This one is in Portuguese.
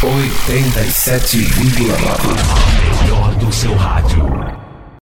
87,9. Melhor do seu rádio.